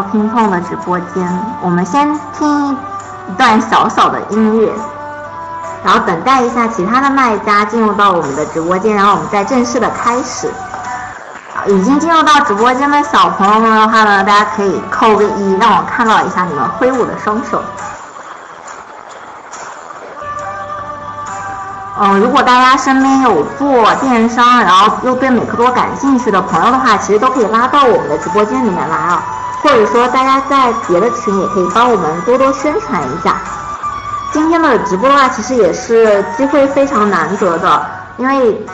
到拼碰的直播间。我们先听一段小小的音乐，然后等待一下其他的卖家进入到我们的直播间，然后我们再正式的开始。已经进入到直播间的小朋友们的话呢，大家可以扣个一，让我看到一下你们挥舞的双手。嗯，如果大家身边有做电商，然后又对美克多感兴趣的朋友的话，其实都可以拉到我们的直播间里面来啊，或者说大家在别的群也可以帮我们多多宣传一下。今天的直播的话，其实也是机会非常难得的，因为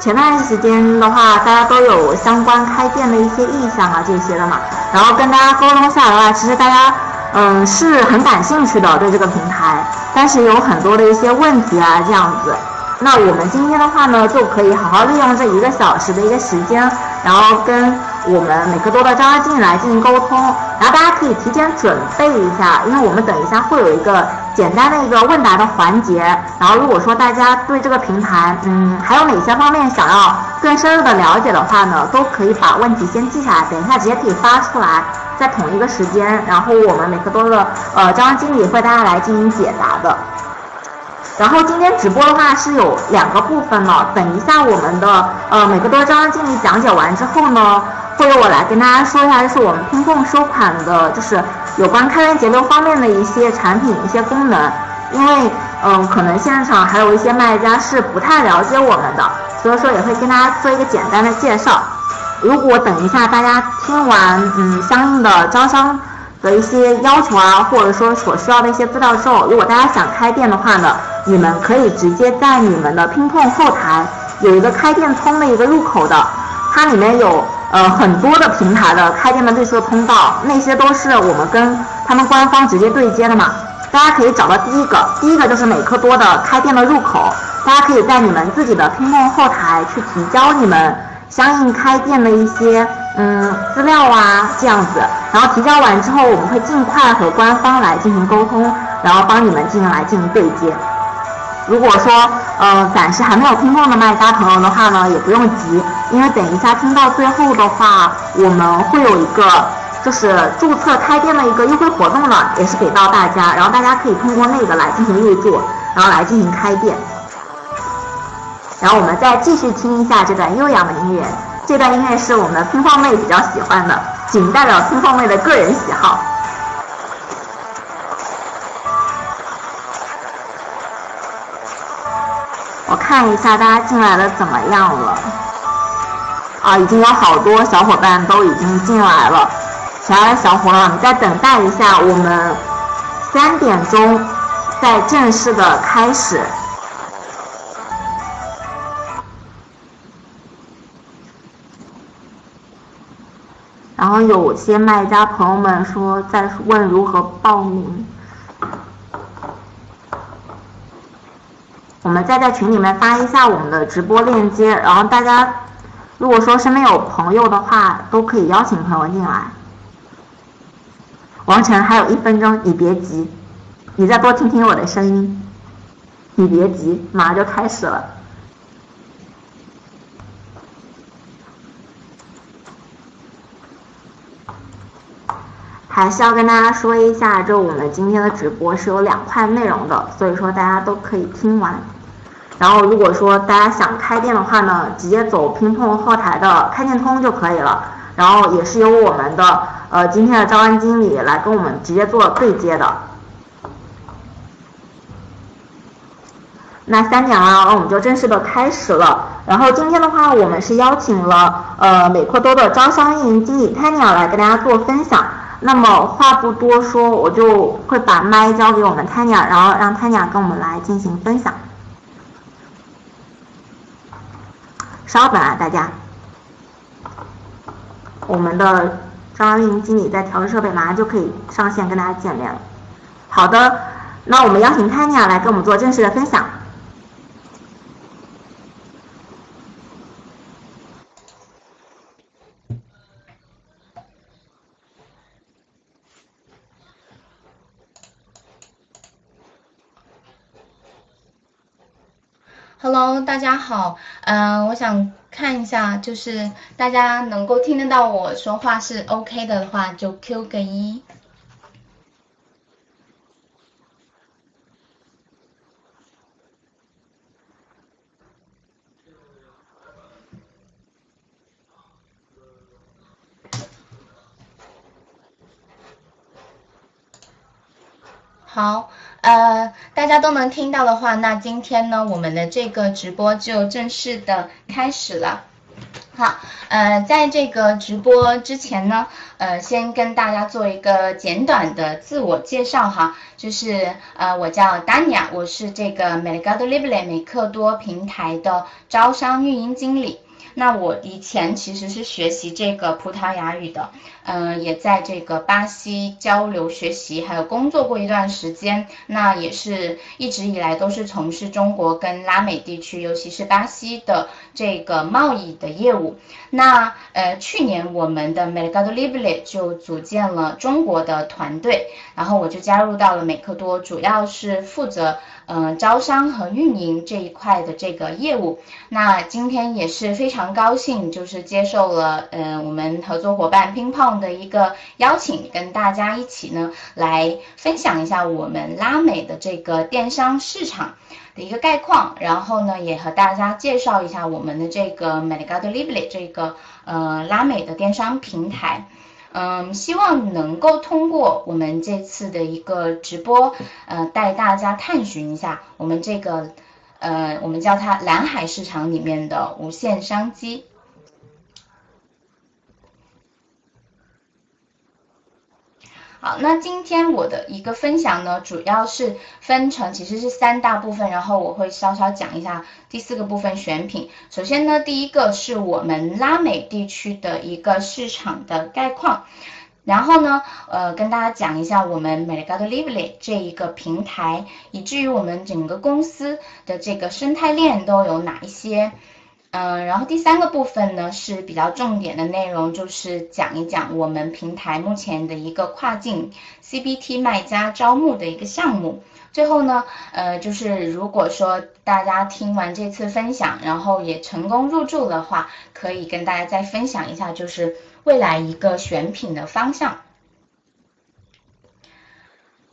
前段时间的话，大家都有相关开店的一些意向啊这些的嘛，然后跟大家沟通下来的话，其实大家嗯是很感兴趣的对这个平台，但是有很多的一些问题啊这样子。那我们今天的话呢，就可以好好利用这一个小时的一个时间，然后跟我们美克多的招商经理来进行沟通，然后大家可以提前准备一下，因为我们等一下会有一个简单的一个问答的环节，然后如果说大家对这个平台，嗯，还有哪些方面想要更深入的了解的话呢，都可以把问题先记下来，等一下直接可以发出来，在同一个时间，然后我们美克多的呃招商经理会大家来进行解答的。然后今天直播的话是有两个部分呢，等一下我们的呃美克多招商经理讲解完之后呢，或者我来跟大家说一下，就是我们拼碰收款的，就是有关开源节流方面的一些产品一些功能，因为嗯可能现场还有一些卖家是不太了解我们的，所以说也会跟大家做一个简单的介绍。如果等一下大家听完嗯相应的招商的一些要求啊，或者说所需要的一些资料之后，如果大家想开店的话呢。你们可以直接在你们的拼碰后台有一个开店通的一个入口的，它里面有呃很多的平台的开店的绿色通道，那些都是我们跟他们官方直接对接的嘛。大家可以找到第一个，第一个就是美克多的开店的入口，大家可以在你们自己的拼梦后台去提交你们相应开店的一些嗯资料啊这样子，然后提交完之后，我们会尽快和官方来进行沟通，然后帮你们进行来进行对接。如果说，呃，暂时还没有听过的卖家朋友的话呢，也不用急，因为等一下听到最后的话，我们会有一个就是注册开店的一个优惠活动呢，也是给到大家，然后大家可以通过那个来进行入驻，然后来进行开店。然后我们再继续听一下这段悠扬的音乐，这段音乐是我们的拼碰妹比较喜欢的，仅代表拼碰妹的个人喜好。看一下大家进来的怎么样了？啊，已经有好多小伙伴都已经进来了。亲爱的小伙伴，你再等待一下，我们三点钟再正式的开始。然后有些卖家朋友们说在问如何报名。我们再在群里面发一下我们的直播链接，然后大家如果说身边有朋友的话，都可以邀请朋友进来。王晨还有一分钟，你别急，你再多听听我的声音，你别急，马上就开始了。还是要跟大家说一下，就我们今天的直播是有两块内容的，所以说大家都可以听完。然后如果说大家想开店的话呢，直接走拼碰后台的开店通就可以了。然后也是由我们的呃今天的招安经理来跟我们直接做对接的。那三点了，我们就正式的开始了。然后今天的话，我们是邀请了呃美克多的招商运营经理 Tanya 来跟大家做分享。那么话不多说，我就会把麦交给我们 Tanya，然后让 Tanya 跟我们来进行分享。稍等啊，大家，我们的张运营经理在调试设备，马上就可以上线跟大家见面了。好的，那我们邀请 Tanya 来跟我们做正式的分享。大家好，嗯，我想看一下，就是大家能够听得到我说话是 OK 的话，就 Q 个一。好，呃，大家都能听到的话，那今天呢，我们的这个直播就正式的开始了。好，呃，在这个直播之前呢，呃，先跟大家做一个简短的自我介绍哈，就是呃，我叫丹尼亚，我是这个 Mercado Libre 美克多平台的招商运营经理。那我以前其实是学习这个葡萄牙语的，嗯，也在这个巴西交流学习，还有工作过一段时间。那也是一直以来都是从事中国跟拉美地区，尤其是巴西的这个贸易的业务。那呃，去年我们的 Mercado Libre 就组建了中国的团队，然后我就加入到了美克多，主要是负责。嗯，招商和运营这一块的这个业务，那今天也是非常高兴，就是接受了嗯我们合作伙伴乒乓的一个邀请，跟大家一起呢来分享一下我们拉美的这个电商市场的一个概况，然后呢也和大家介绍一下我们的这个 Mercado Libre 这个呃拉美的电商平台。嗯，希望能够通过我们这次的一个直播，呃，带大家探寻一下我们这个，呃，我们叫它蓝海市场里面的无限商机。好，那今天我的一个分享呢，主要是分成其实是三大部分，然后我会稍稍讲一下第四个部分选品。首先呢，第一个是我们拉美地区的一个市场的概况，然后呢，呃，跟大家讲一下我们 Mercado Libre 这一个平台，以至于我们整个公司的这个生态链都有哪一些。嗯，然后第三个部分呢是比较重点的内容，就是讲一讲我们平台目前的一个跨境 CBT 卖家招募的一个项目。最后呢，呃，就是如果说大家听完这次分享，然后也成功入驻的话，可以跟大家再分享一下，就是未来一个选品的方向。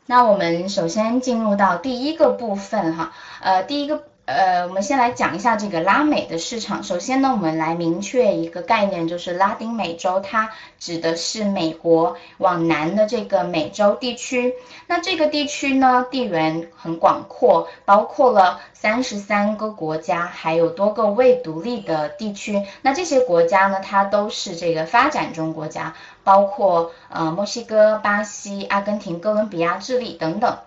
那我们首先进入到第一个部分哈，呃，第一个。呃，我们先来讲一下这个拉美的市场。首先呢，我们来明确一个概念，就是拉丁美洲，它指的是美国往南的这个美洲地区。那这个地区呢，地缘很广阔，包括了三十三个国家，还有多个未独立的地区。那这些国家呢，它都是这个发展中国家，包括呃墨西哥、巴西、阿根廷、哥伦比亚、智利等等。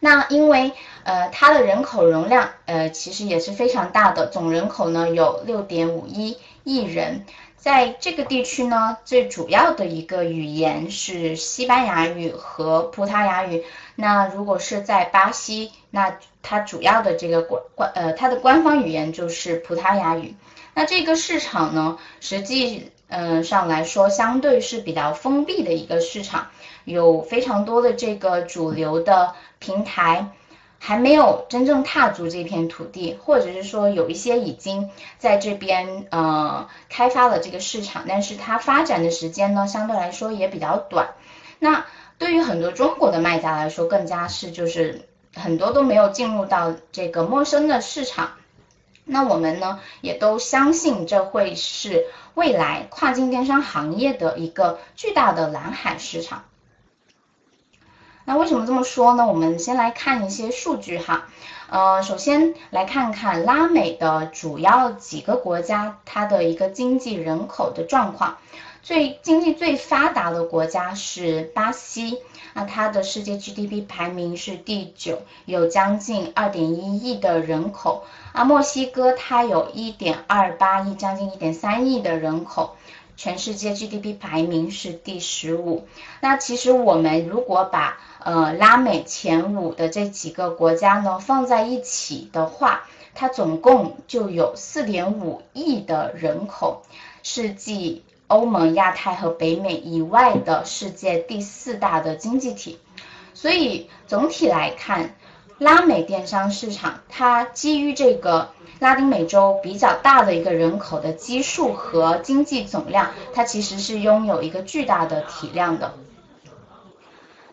那因为呃它的人口容量呃其实也是非常大的，总人口呢有六点五一亿人，在这个地区呢最主要的一个语言是西班牙语和葡萄牙语。那如果是在巴西，那它主要的这个官官呃它的官方语言就是葡萄牙语。那这个市场呢实际嗯上来说相对是比较封闭的一个市场，有非常多的这个主流的。平台还没有真正踏足这片土地，或者是说有一些已经在这边呃开发了这个市场，但是它发展的时间呢相对来说也比较短。那对于很多中国的卖家来说，更加是就是很多都没有进入到这个陌生的市场。那我们呢也都相信这会是未来跨境电商行业的一个巨大的蓝海市场。那为什么这么说呢？我们先来看一些数据哈，呃，首先来看看拉美的主要几个国家它的一个经济人口的状况。最经济最发达的国家是巴西，那它的世界 GDP 排名是第九，有将近二点一亿的人口。啊，墨西哥它有一点二八亿，将近一点三亿的人口。全世界 GDP 排名是第十五。那其实我们如果把呃拉美前五的这几个国家呢放在一起的话，它总共就有四点五亿的人口，是继欧盟、亚太和北美以外的世界第四大的经济体。所以总体来看，拉美电商市场，它基于这个拉丁美洲比较大的一个人口的基数和经济总量，它其实是拥有一个巨大的体量的。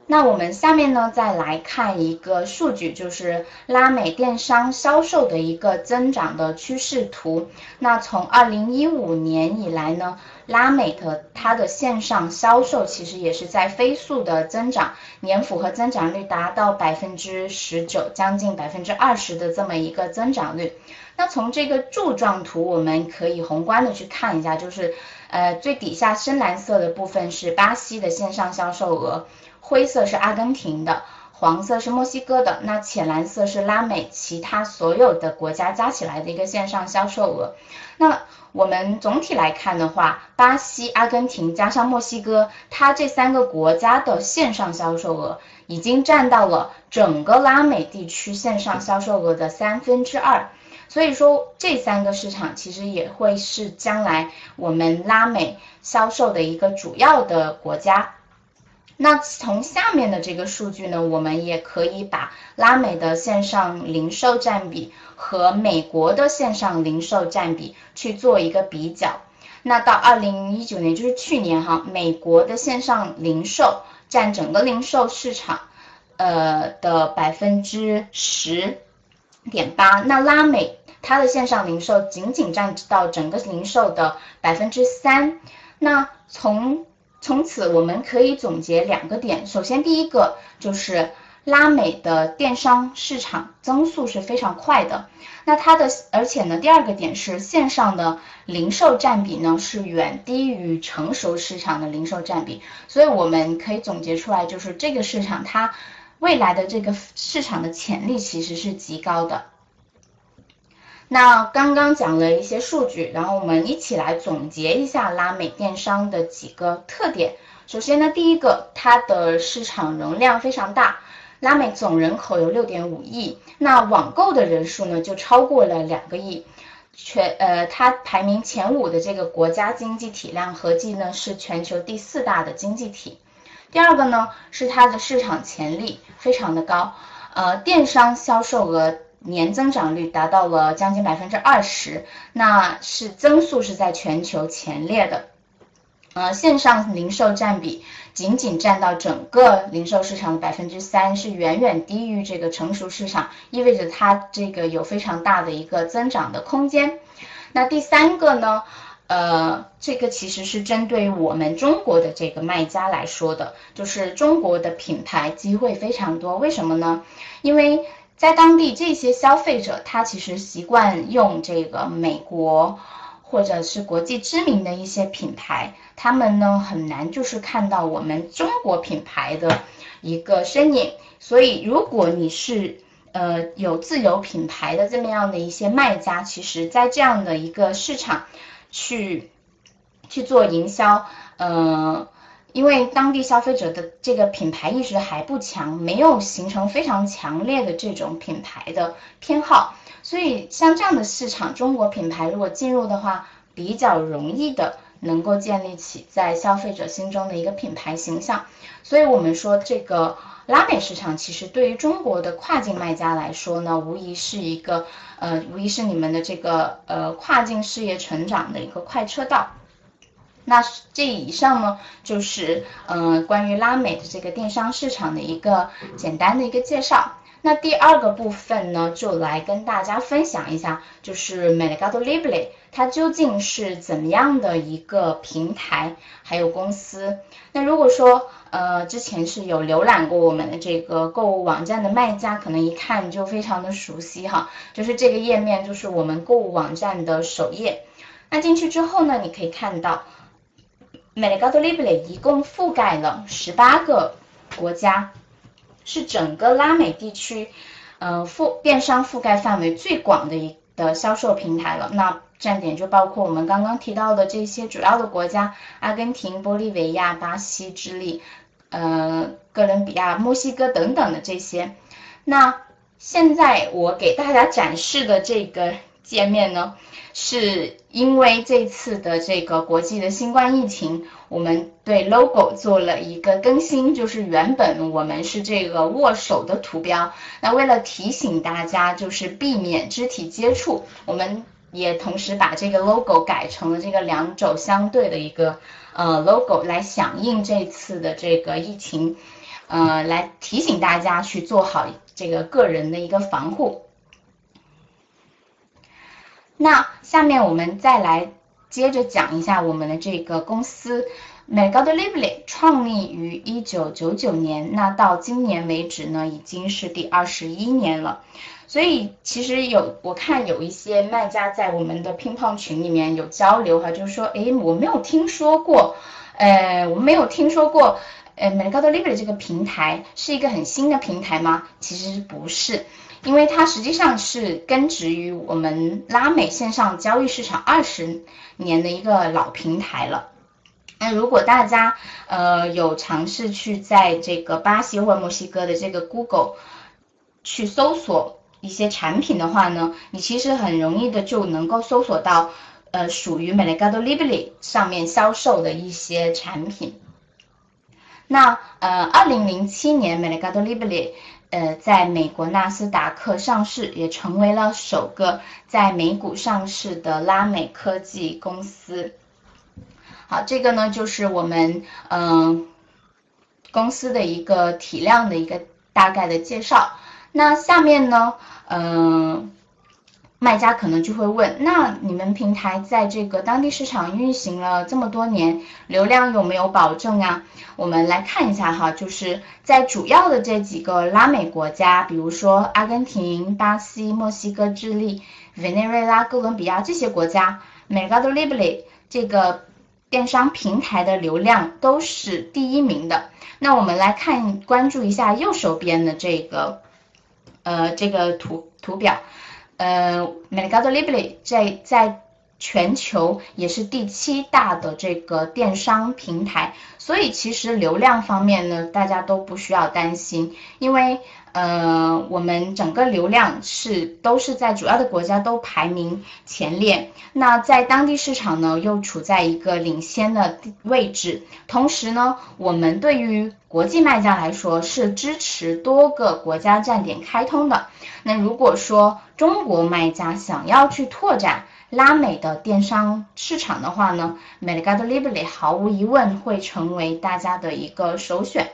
那我们下面呢，再来看一个数据，就是拉美电商销售的一个增长的趋势图。那从二零一五年以来呢，拉美的它的线上销售其实也是在飞速的增长，年复合增长率达到百分之十九，将近百分之二十的这么一个增长率。那从这个柱状图，我们可以宏观的去看一下，就是呃最底下深蓝色的部分是巴西的线上销售额。灰色是阿根廷的，黄色是墨西哥的，那浅蓝色是拉美其他所有的国家加起来的一个线上销售额。那我们总体来看的话，巴西、阿根廷加上墨西哥，它这三个国家的线上销售额已经占到了整个拉美地区线上销售额的三分之二。所以说，这三个市场其实也会是将来我们拉美销售的一个主要的国家。那从下面的这个数据呢，我们也可以把拉美的线上零售占比和美国的线上零售占比去做一个比较。那到二零一九年，就是去年哈，美国的线上零售占整个零售市场，呃的百分之十点八。那拉美它的线上零售仅仅占到整个零售的百分之三。那从从此我们可以总结两个点，首先第一个就是拉美的电商市场增速是非常快的，那它的而且呢，第二个点是线上的零售占比呢是远低于成熟市场的零售占比，所以我们可以总结出来，就是这个市场它未来的这个市场的潜力其实是极高的。那刚刚讲了一些数据，然后我们一起来总结一下拉美电商的几个特点。首先呢，第一个，它的市场容量非常大，拉美总人口有六点五亿，那网购的人数呢就超过了两个亿，全呃它排名前五的这个国家经济体量合计呢是全球第四大的经济体。第二个呢是它的市场潜力非常的高，呃电商销售额。年增长率达到了将近百分之二十，那是增速是在全球前列的。呃，线上零售占比仅仅占到整个零售市场的百分之三，是远远低于这个成熟市场，意味着它这个有非常大的一个增长的空间。那第三个呢？呃，这个其实是针对我们中国的这个卖家来说的，就是中国的品牌机会非常多。为什么呢？因为在当地，这些消费者他其实习惯用这个美国或者是国际知名的一些品牌，他们呢很难就是看到我们中国品牌的一个身影。所以，如果你是呃有自有品牌的这么样的一些卖家，其实在这样的一个市场去去做营销，呃。因为当地消费者的这个品牌意识还不强，没有形成非常强烈的这种品牌的偏好，所以像这样的市场，中国品牌如果进入的话，比较容易的能够建立起在消费者心中的一个品牌形象。所以我们说，这个拉美市场其实对于中国的跨境卖家来说呢，无疑是一个呃，无疑是你们的这个呃跨境事业成长的一个快车道。那这以上呢，就是嗯关于拉美的这个电商市场的一个简单的一个介绍。那第二个部分呢，就来跟大家分享一下，就是 Mercado Libre 它究竟是怎么样的一个平台，还有公司。那如果说呃之前是有浏览过我们的这个购物网站的卖家，可能一看就非常的熟悉哈，就是这个页面就是我们购物网站的首页。那进去之后呢，你可以看到。Mercado Libre 一共覆盖了十八个国家，是整个拉美地区，呃，覆电商覆盖范围最广的一的销售平台了。那站点就包括我们刚刚提到的这些主要的国家：阿根廷、玻利维亚、巴西、智利、呃，哥伦比亚、墨西哥等等的这些。那现在我给大家展示的这个界面呢？是因为这次的这个国际的新冠疫情，我们对 logo 做了一个更新，就是原本我们是这个握手的图标，那为了提醒大家就是避免肢体接触，我们也同时把这个 logo 改成了这个两肘相对的一个呃 logo，来响应这次的这个疫情，呃，来提醒大家去做好这个个人的一个防护。那下面我们再来接着讲一下我们的这个公司，Mercado Libre 创立于一九九九年，那到今年为止呢，已经是第二十一年了。所以其实有我看有一些卖家在我们的乒乓群里面有交流哈，就是说，哎，我没有听说过，呃，我没有听说过，呃，Mercado Libre 这个平台是一个很新的平台吗？其实不是。因为它实际上是根植于我们拉美线上交易市场二十年的一个老平台了。那如果大家呃有尝试去在这个巴西或墨西哥的这个 Google 去搜索一些产品的话呢，你其实很容易的就能够搜索到呃属于 Mercado Libre 上面销售的一些产品。那呃，二零零七年 Mercado Libre。呃，在美国纳斯达克上市，也成为了首个在美股上市的拉美科技公司。好，这个呢就是我们嗯公司的一个体量的一个大概的介绍。那下面呢，嗯。卖家可能就会问，那你们平台在这个当地市场运行了这么多年，流量有没有保证啊？我们来看一下哈，就是在主要的这几个拉美国家，比如说阿根廷、巴西、墨西哥、智利、委内瑞拉、哥伦比亚这些国家，Mercado Libre 这个电商平台的流量都是第一名的。那我们来看，关注一下右手边的这个，呃，这个图图表。呃，Mercado Libre 在在 全球也是第七大的这个电商平台，所以其实流量方面呢，大家都不需要担心，因为呃，我们整个流量是都是在主要的国家都排名前列，那在当地市场呢又处在一个领先的位置，同时呢，我们对于国际卖家来说是支持多个国家站点开通的。那如果说中国卖家想要去拓展拉美的电商市场的话呢，Mercado Libre 毫无疑问会成为大家的一个首选。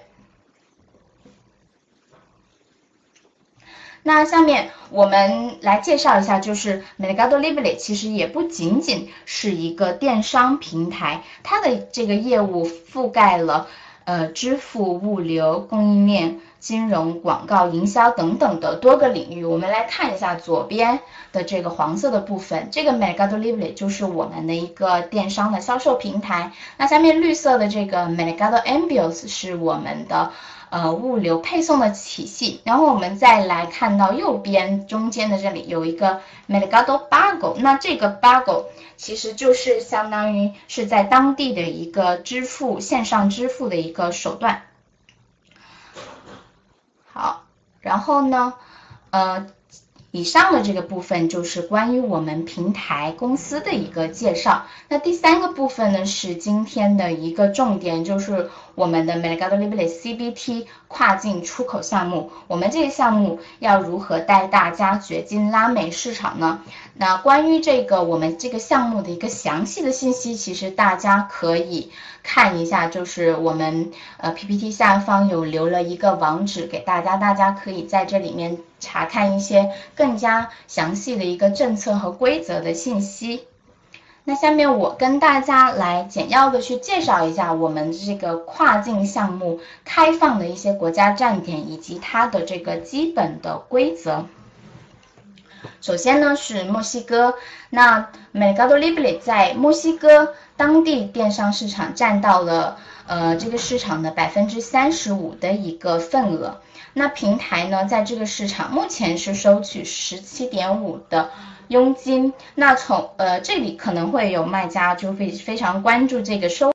那下面我们来介绍一下，就是 Mercado Libre 其实也不仅仅是一个电商平台，它的这个业务覆盖了呃支付、物流、供应链。金融、广告、营销等等的多个领域，我们来看一下左边的这个黄色的部分，这个 Mercado Libre 就是我们的一个电商的销售平台。那下面绿色的这个 Mercado Envios 是我们的呃物流配送的体系。然后我们再来看到右边中间的这里有一个 Mercado Pago，那这个 Pago 其实就是相当于是在当地的一个支付线上支付的一个手段。好，然后呢，呃，以上的这个部分就是关于我们平台公司的一个介绍。那第三个部分呢，是今天的一个重点，就是我们的 Mercado Libre CBT 跨境出口项目。我们这个项目要如何带大家掘金拉美市场呢？那关于这个我们这个项目的一个详细的信息，其实大家可以。看一下，就是我们呃 PPT 下方有留了一个网址给大家，大家可以在这里面查看一些更加详细的一个政策和规则的信息。那下面我跟大家来简要的去介绍一下我们这个跨境项目开放的一些国家站点以及它的这个基本的规则。首先呢是墨西哥，那 Mercado Libre 在墨西哥当地电商市场占到了呃这个市场的百分之三十五的一个份额。那平台呢在这个市场目前是收取十七点五的佣金。那从呃这里可能会有卖家就会非常关注这个收。